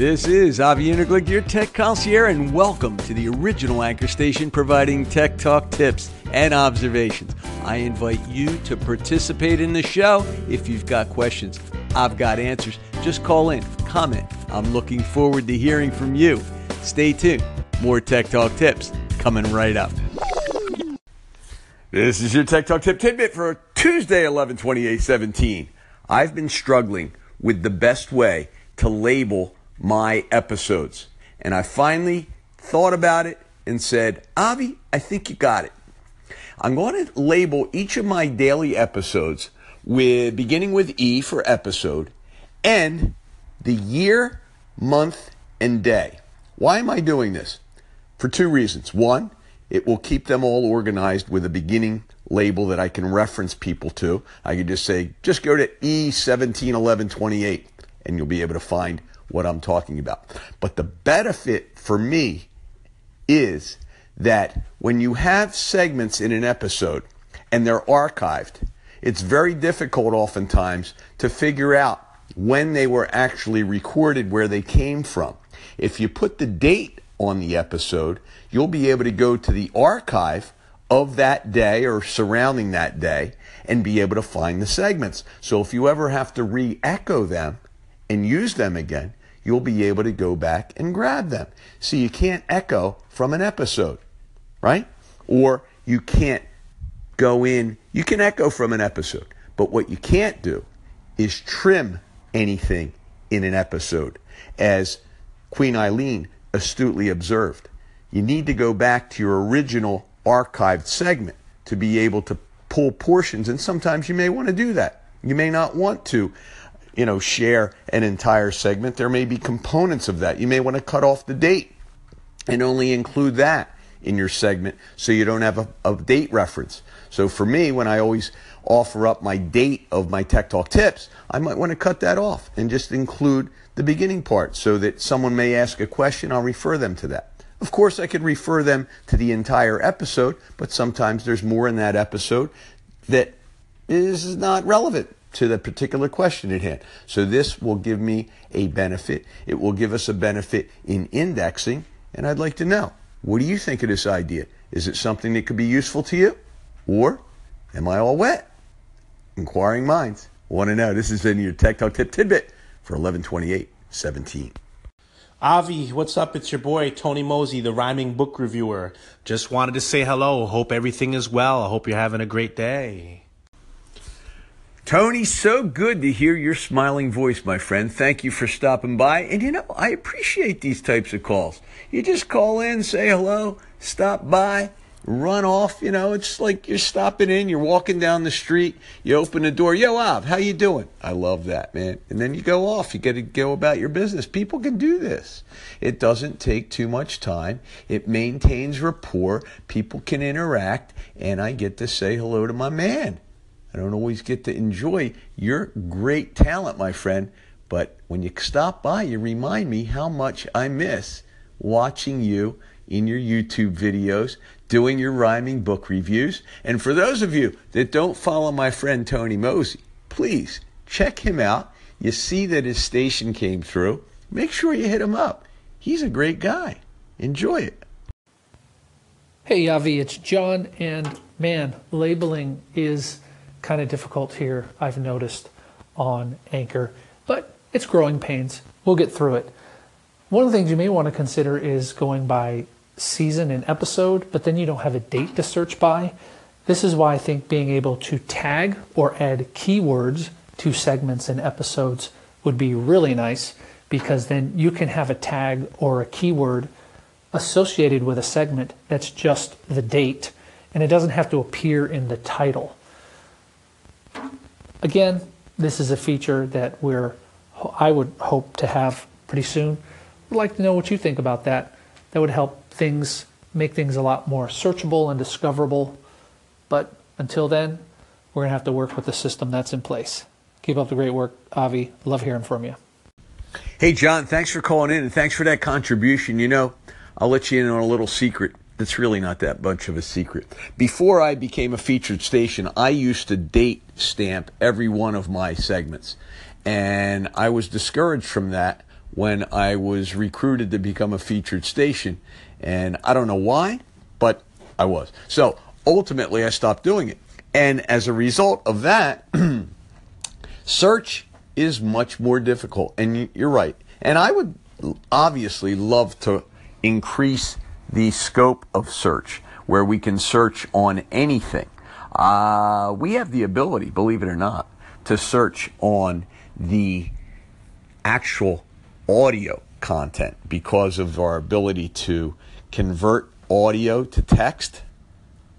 This is Avie Uniglicht, your tech concierge, and welcome to the original anchor station providing tech talk tips and observations. I invite you to participate in the show. If you've got questions, I've got answers. Just call in, comment. I'm looking forward to hearing from you. Stay tuned. More tech talk tips coming right up. This is your Tech Talk Tip Tidbit for Tuesday, 11 28 17. I've been struggling with the best way to label my episodes. And I finally thought about it and said, Avie, I think you got it. I'm going to label each of my daily episodes with beginning with E for episode and the year, month, and day. Why am I doing this? For two reasons. One, it will keep them all organized with a beginning label that I can reference people to. I can just say, just go to E171128 and you'll be able to find what I'm talking about. But the benefit for me is that when you have segments in an episode and they're archived, it's very difficult oftentimes to figure out when they were actually recorded, where they came from. If you put the date on the episode, you'll be able to go to the archive of that day or surrounding that day and be able to find the segments. So if you ever have to re echo them and use them again, you'll be able to go back and grab them. See, you can't echo from an episode, right? Or you can't go in, you can echo from an episode, but what you can't do is trim anything in an episode. As Queen Eileen astutely observed, you need to go back to your original archived segment to be able to pull portions, and sometimes you may want to do that. You may not want to you know, share an entire segment. There may be components of that. You may want to cut off the date and only include that in your segment so you don't have a, a date reference. So for me, when I always offer up my date of my Tech Talk tips, I might want to cut that off and just include the beginning part so that someone may ask a question, I'll refer them to that. Of course, I could refer them to the entire episode, but sometimes there's more in that episode that is not relevant to the particular question at hand. So this will give me a benefit. It will give us a benefit in indexing. And I'd like to know, what do you think of this idea? Is it something that could be useful to you? Or am I all wet? Inquiring minds want to know. This has been your Tech Talk Tip Tidbit for 112817. Avie, what's up? It's your boy, Tony Mosey, the rhyming book reviewer. Just wanted to say hello. Hope everything is well. I hope you're having a great day. Tony, so good to hear your smiling voice, my friend. Thank you for stopping by. And you know, I appreciate these types of calls. You just call in, say hello, stop by, run off. You know, it's like you're stopping in, you're walking down the street, you open the door, yo, Av, how you doing? I love that, man. And then you go off. You got to go about your business. People can do this. It doesn't take too much time. It maintains rapport. People can interact, and I get to say hello to my man. I don't always get to enjoy your great talent, my friend, but when you stop by, you remind me how much I miss watching you in your YouTube videos, doing your rhyming book reviews. And for those of you that don't follow my friend Tony Mosey, please check him out. You see that his station came through. Make sure you hit him up. He's a great guy. Enjoy it. Hey, Yavi, it's John, and man, labeling is kind of difficult here, I've noticed on Anchor, but it's growing pains. We'll get through it. One of the things you may want to consider is going by season and episode, but then you don't have a date to search by. This is why I think being able to tag or add keywords to segments and episodes would be really nice because then you can have a tag or a keyword associated with a segment that's just the date and it doesn't have to appear in the title. Again, this is a feature that we're I would hope to have pretty soon. I'd like to know what you think about that. That would help things make things a lot more searchable and discoverable. But until then, we're going to have to work with the system that's in place. Keep up the great work, Avie. Love hearing from you. Hey, John, thanks for calling in and thanks for that contribution. You know, I'll let you in on a little secret. It's really not that much of a secret. Before I became a featured station, I used to date stamp every one of my segments. And I was discouraged from that when I was recruited to become a featured station. And I don't know why, but I was. So ultimately, I stopped doing it. And as a result of that, search is much more difficult. And you're right. And I would obviously love to increase the scope of search where we can search on anything. Uh, we have the ability, believe it or not, to search on the actual audio content because of our ability to convert audio to text.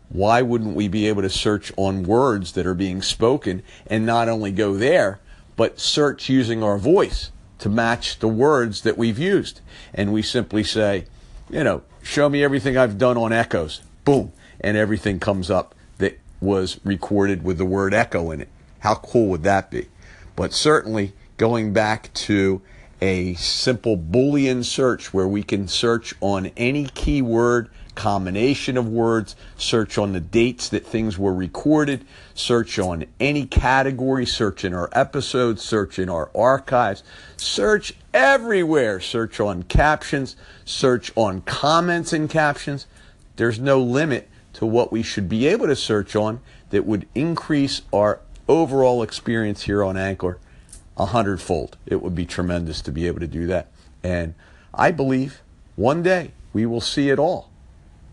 Why wouldn't we be able to search on words that are being spoken and not only go there, but search using our voice to match the words that we've used? And we simply say, you know, show me everything I've done on echoes. Boom. And everything comes up that was recorded with the word echo in it. How cool would that be? But certainly going back to a simple Boolean search where we can search on any keyword, combination of words, search on the dates that things were recorded, search on any category, search in our episodes, search in our archives, search everywhere, search on captions, search on comments and captions. There's no limit to what we should be able to search on that would increase our overall experience here on Anchor a hundredfold. It would be tremendous to be able to do that. And I believe one day we will see it all.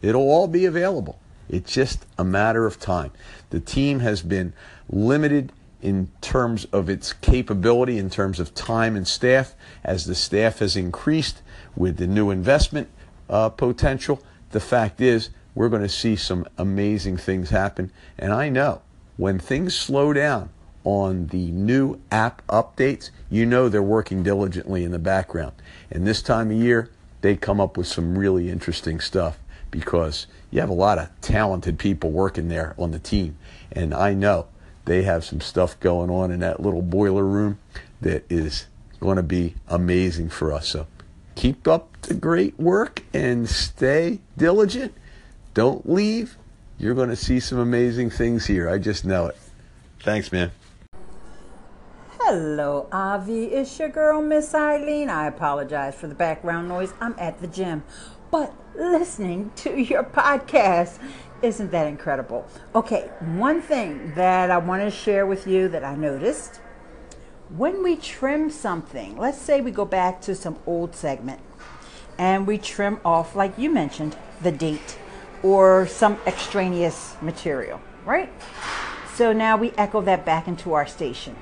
It'll all be available. It's just a matter of time. The team has been limited in terms of its capability, in terms of time and staff. As the staff has increased with the new investment uh, potential, the fact is we're going to see some amazing things happen. And I know when things slow down, on the new app updates, you know they're working diligently in the background. And this time of year, they come up with some really interesting stuff because you have a lot of talented people working there on the team. And I know they have some stuff going on in that little boiler room that is going to be amazing for us. So keep up the great work and stay diligent. Don't leave. You're going to see some amazing things here. I just know it. Thanks, man. Hello, Avie. It's your girl, Miss Eileen. I apologize for the background noise. I'm at the gym. But listening to your podcast, isn't that incredible? Okay, one thing that I want to share with you that I noticed when we trim something, let's say we go back to some old segment and we trim off, like you mentioned, the date or some extraneous material, right? So now we echo that back into our station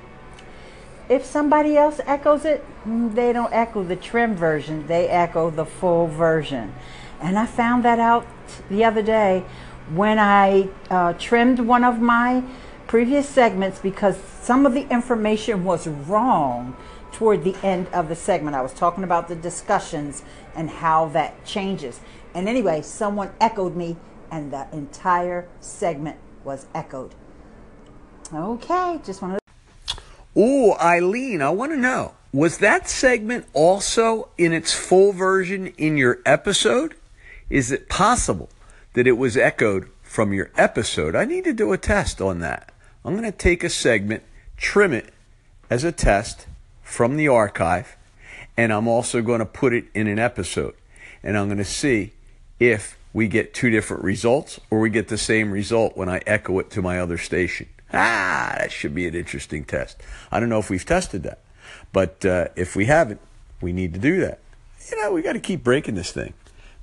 if somebody else echoes it, mm, they don't echo the trim version, they echo the full version. And I found that out the other day when I uh, trimmed one of my previous segments because some of the information was wrong toward the end of the segment. I was talking about the discussions and how that changes. And anyway, someone echoed me, and the entire segment was echoed. Okay, just wanted Ooh, Eileen, I want to know was that segment also in its full version in your episode? Is it possible that it was echoed from your episode? I need to do a test on that. I'm going to take a segment, trim it as a test from the archive, and I'm also going to put it in an episode. And I'm going to see if we get two different results or we get the same result when I echo it to my other station. Ah, that should be an interesting test. I don't know if we've tested that, but uh, if we haven't, we need to do that. You know, we got to keep breaking this thing,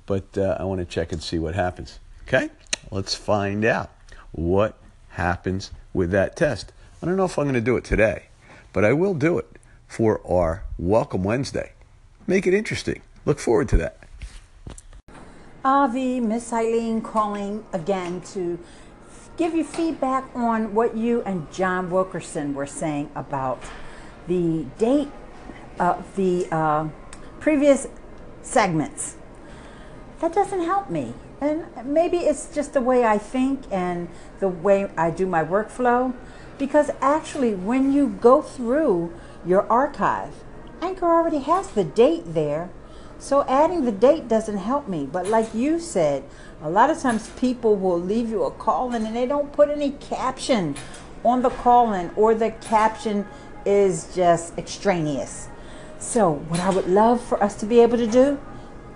but uh, I want to check and see what happens. Okay, let's find out what happens with that test. I don't know if I'm going to do it today, but I will do it for our Welcome Wednesday. Make it interesting. Look forward to that. Avie, Miss Eileen calling again to give you feedback on what you and John Wilkerson were saying about the date of the uh, previous segments. That doesn't help me. And maybe it's just the way I think and the way I do my workflow. Because actually, when you go through your archive, Anchor already has the date there. So adding the date doesn't help me. But like you said, a lot of times people will leave you a call in and they don't put any caption on the call in or the caption is just extraneous. So, what I would love for us to be able to do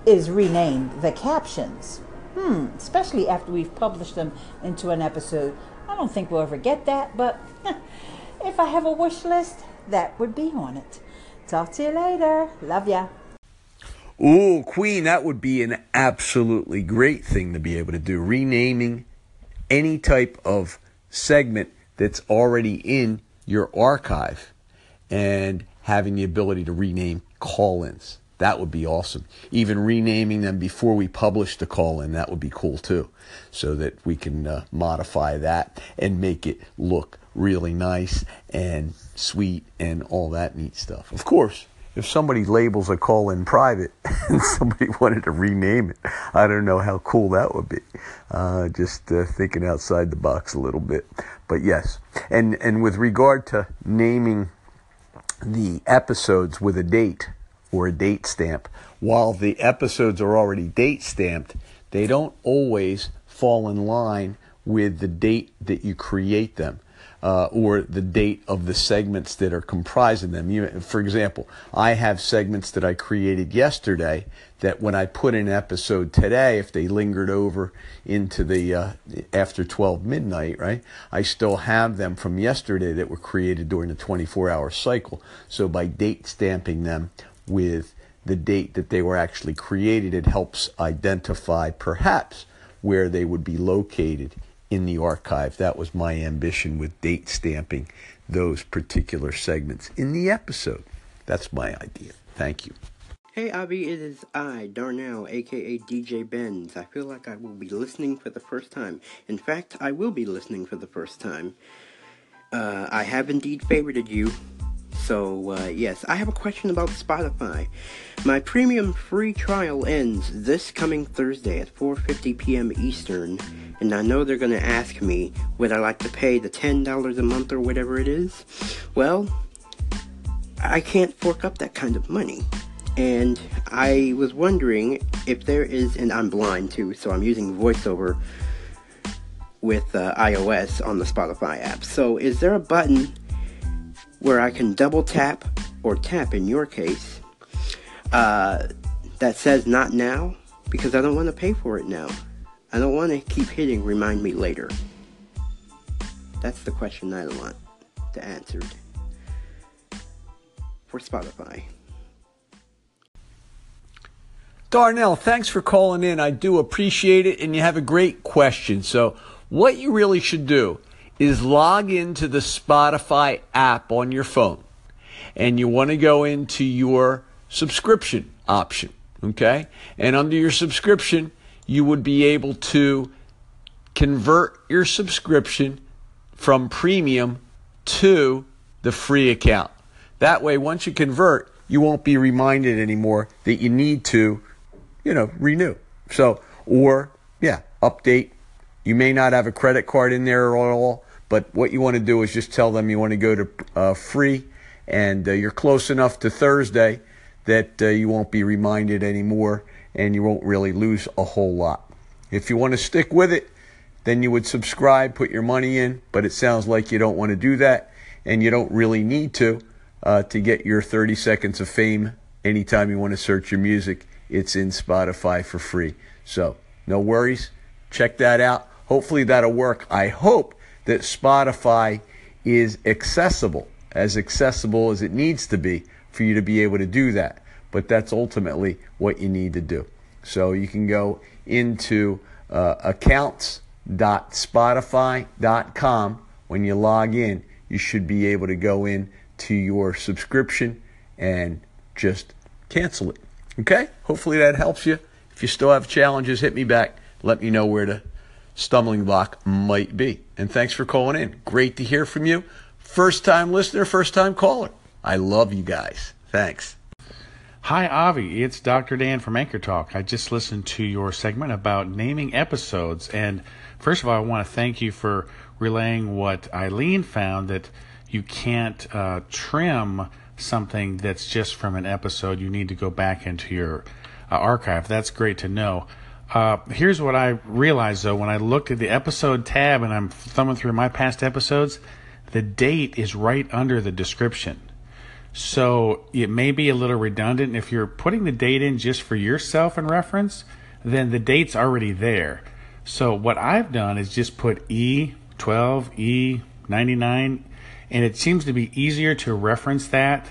is rename the captions. Hmm, especially after we've published them into an episode. I don't think we'll ever get that, but if I have a wish list, that would be on it. Talk to you later. Love ya. Ooh, Queen, that would be an absolutely great thing to be able to do. Renaming any type of segment that's already in your archive and having the ability to rename call ins. That would be awesome. Even renaming them before we publish the call in, that would be cool too. So that we can uh, modify that and make it look really nice and sweet and all that neat stuff. Of course, if somebody labels a call in private and somebody wanted to rename it, I don't know how cool that would be. Uh, just uh, thinking outside the box a little bit. But yes, and, and with regard to naming the episodes with a date or a date stamp, while the episodes are already date stamped, they don't always fall in line with the date that you create them uh, or the date of the segments that are comprising them. You, for example, I have segments that I created yesterday that when I put an episode today, if they lingered over into the uh, after 12 midnight, right, I still have them from yesterday that were created during the 24 hour cycle. So by date stamping them with the date that they were actually created, it helps identify perhaps where they would be located in the archive. That was my ambition with date stamping those particular segments in the episode. That's my idea. Thank you. Hey Avie, it is I, Darnell, aka DJ Benz. I feel like I will be listening for the first time. In fact, I will be listening for the first time. Uh, I have indeed favorited you so, uh, yes, I have a question about Spotify. My premium free trial ends this coming Thursday at 4:50 p.m. Eastern, and I know they're going to ask me would I like to pay the $10 a month or whatever it is. Well, I can't fork up that kind of money. And I was wondering if there is, and I'm blind too, so I'm using voiceover with uh, iOS on the Spotify app. So, is there a button where I can double tap or tap in your case uh, that says not now because I don't want to pay for it now. I don't want to keep hitting remind me later. That's the question I want to answer for Spotify. Darnell, thanks for calling in. I do appreciate it, and you have a great question. So, what you really should do is log into the Spotify app on your phone and you want to go into your subscription option, okay? And under your subscription, you would be able to convert your subscription from premium to the free account. That way, once you convert, you won't be reminded anymore that you need to, you know, renew. So, or, yeah, update. You may not have a credit card in there at all but what you want to do is just tell them you want to go to uh, free, and uh, you're close enough to Thursday that uh, you won't be reminded anymore, and you won't really lose a whole lot. If you want to stick with it, then you would subscribe, put your money in. But it sounds like you don't want to do that, and you don't really need to uh, to get your 30 seconds of fame anytime you want to search your music. It's in Spotify for free. So no worries. Check that out. Hopefully that'll work. I hope that Spotify is accessible, as accessible as it needs to be for you to be able to do that. But that's ultimately what you need to do. So you can go into uh, accounts.spotify.com. When you log in, you should be able to go in to your subscription and just cancel it. Okay? Hopefully that helps you. If you still have challenges, hit me back. Let me know where the stumbling block might be. And thanks for calling in. Great to hear from you. First time listener, first time caller. I love you guys. Thanks. Hi, Avie. It's Dr. Dan from Anchor Talk. I just listened to your segment about naming episodes. And first of all, I want to thank you for relaying what Eileen found that you can't uh, trim something that's just from an episode. You need to go back into your uh, archive. That's great to know. Uh, here's what I realized though when I looked at the episode tab and I'm thumbing through my past episodes, the date is right under the description. So it may be a little redundant. If you're putting the date in just for yourself in reference, then the date's already there. So what I've done is just put E12, E99, and it seems to be easier to reference that.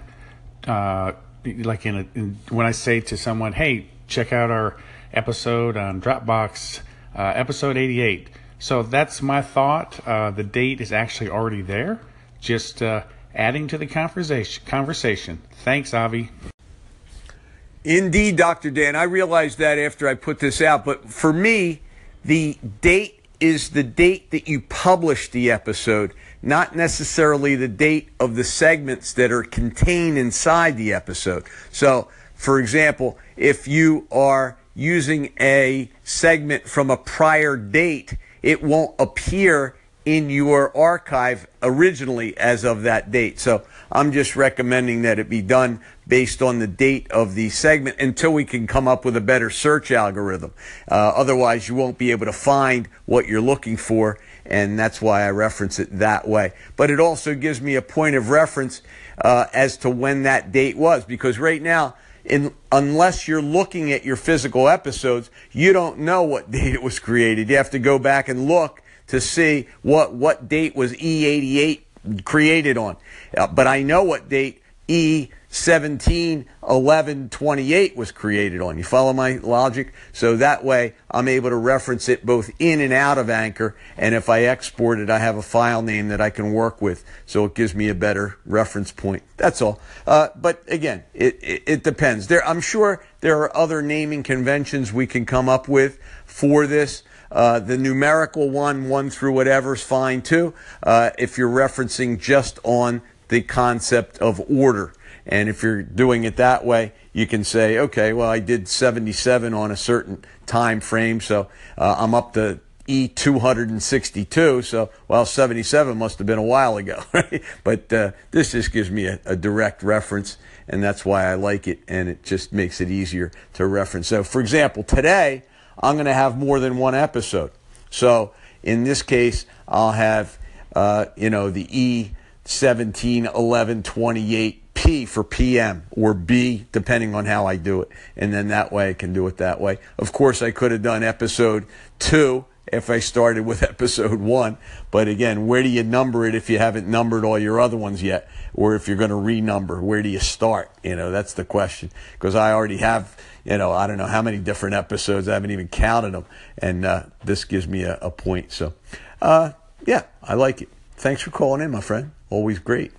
Uh, like in, a, in, when I say to someone, "Hey, check out our episode on Dropbox, uh, episode 88." So that's my thought. Uh, the date is actually already there. Just uh, adding to the conversation. Conversation. Thanks, Avie. Indeed, Dr. Dan. I realized that after I put this out, but for me, the date is the date that you publish the episode, not necessarily the date of the segments that are contained inside the episode. So, for example, if you are using a segment from a prior date, it won't appear in your archive originally as of that date. So I'm just recommending that it be done based on the date of the segment until we can come up with a better search algorithm. Uh, otherwise, you won't be able to find what you're looking for, and that's why I reference it that way. But it also gives me a point of reference uh, as to when that date was, because right now, in, unless you're looking at your physical episodes, you don't know what date it was created. You have to go back and look to see what, what date was E88 created on. Uh, but I know what date E17 11 28 was created on. You follow my logic? So that way I'm able to reference it both in and out of Anchor. And if I export it, I have a file name that I can work with. So it gives me a better reference point. That's all. Uh, but again, it, it, it depends. There, I'm sure there are other naming conventions we can come up with for this. Uh, the numerical one, one through whatever, is fine too. Uh, if you're referencing just on the concept of order. And if you're doing it that way, you can say, okay, well, I did 77 on a certain time frame, so uh, I'm up to E262. So, well, 77 must have been a while ago. Right? But uh, this just gives me a, a, direct reference, and that's why I like it, and it just makes it easier to reference. So, for example, today I'm going to have more than one episode. So in this case, I'll have, uh, you know, the E 17, 11, 28, P for PM or B, depending on how I do it. And then that way I can do it that way. Of course, I could have done episode two if I started with episode one. But again, where do you number it if you haven't numbered all your other ones yet? Or if you're going to renumber, where do you start? You know, that's the question. Because I already have you know, I don't know how many different episodes. I haven't even counted them. And uh, this gives me a, a point. So, uh, yeah, I like it. Thanks for calling in, my friend. Always great.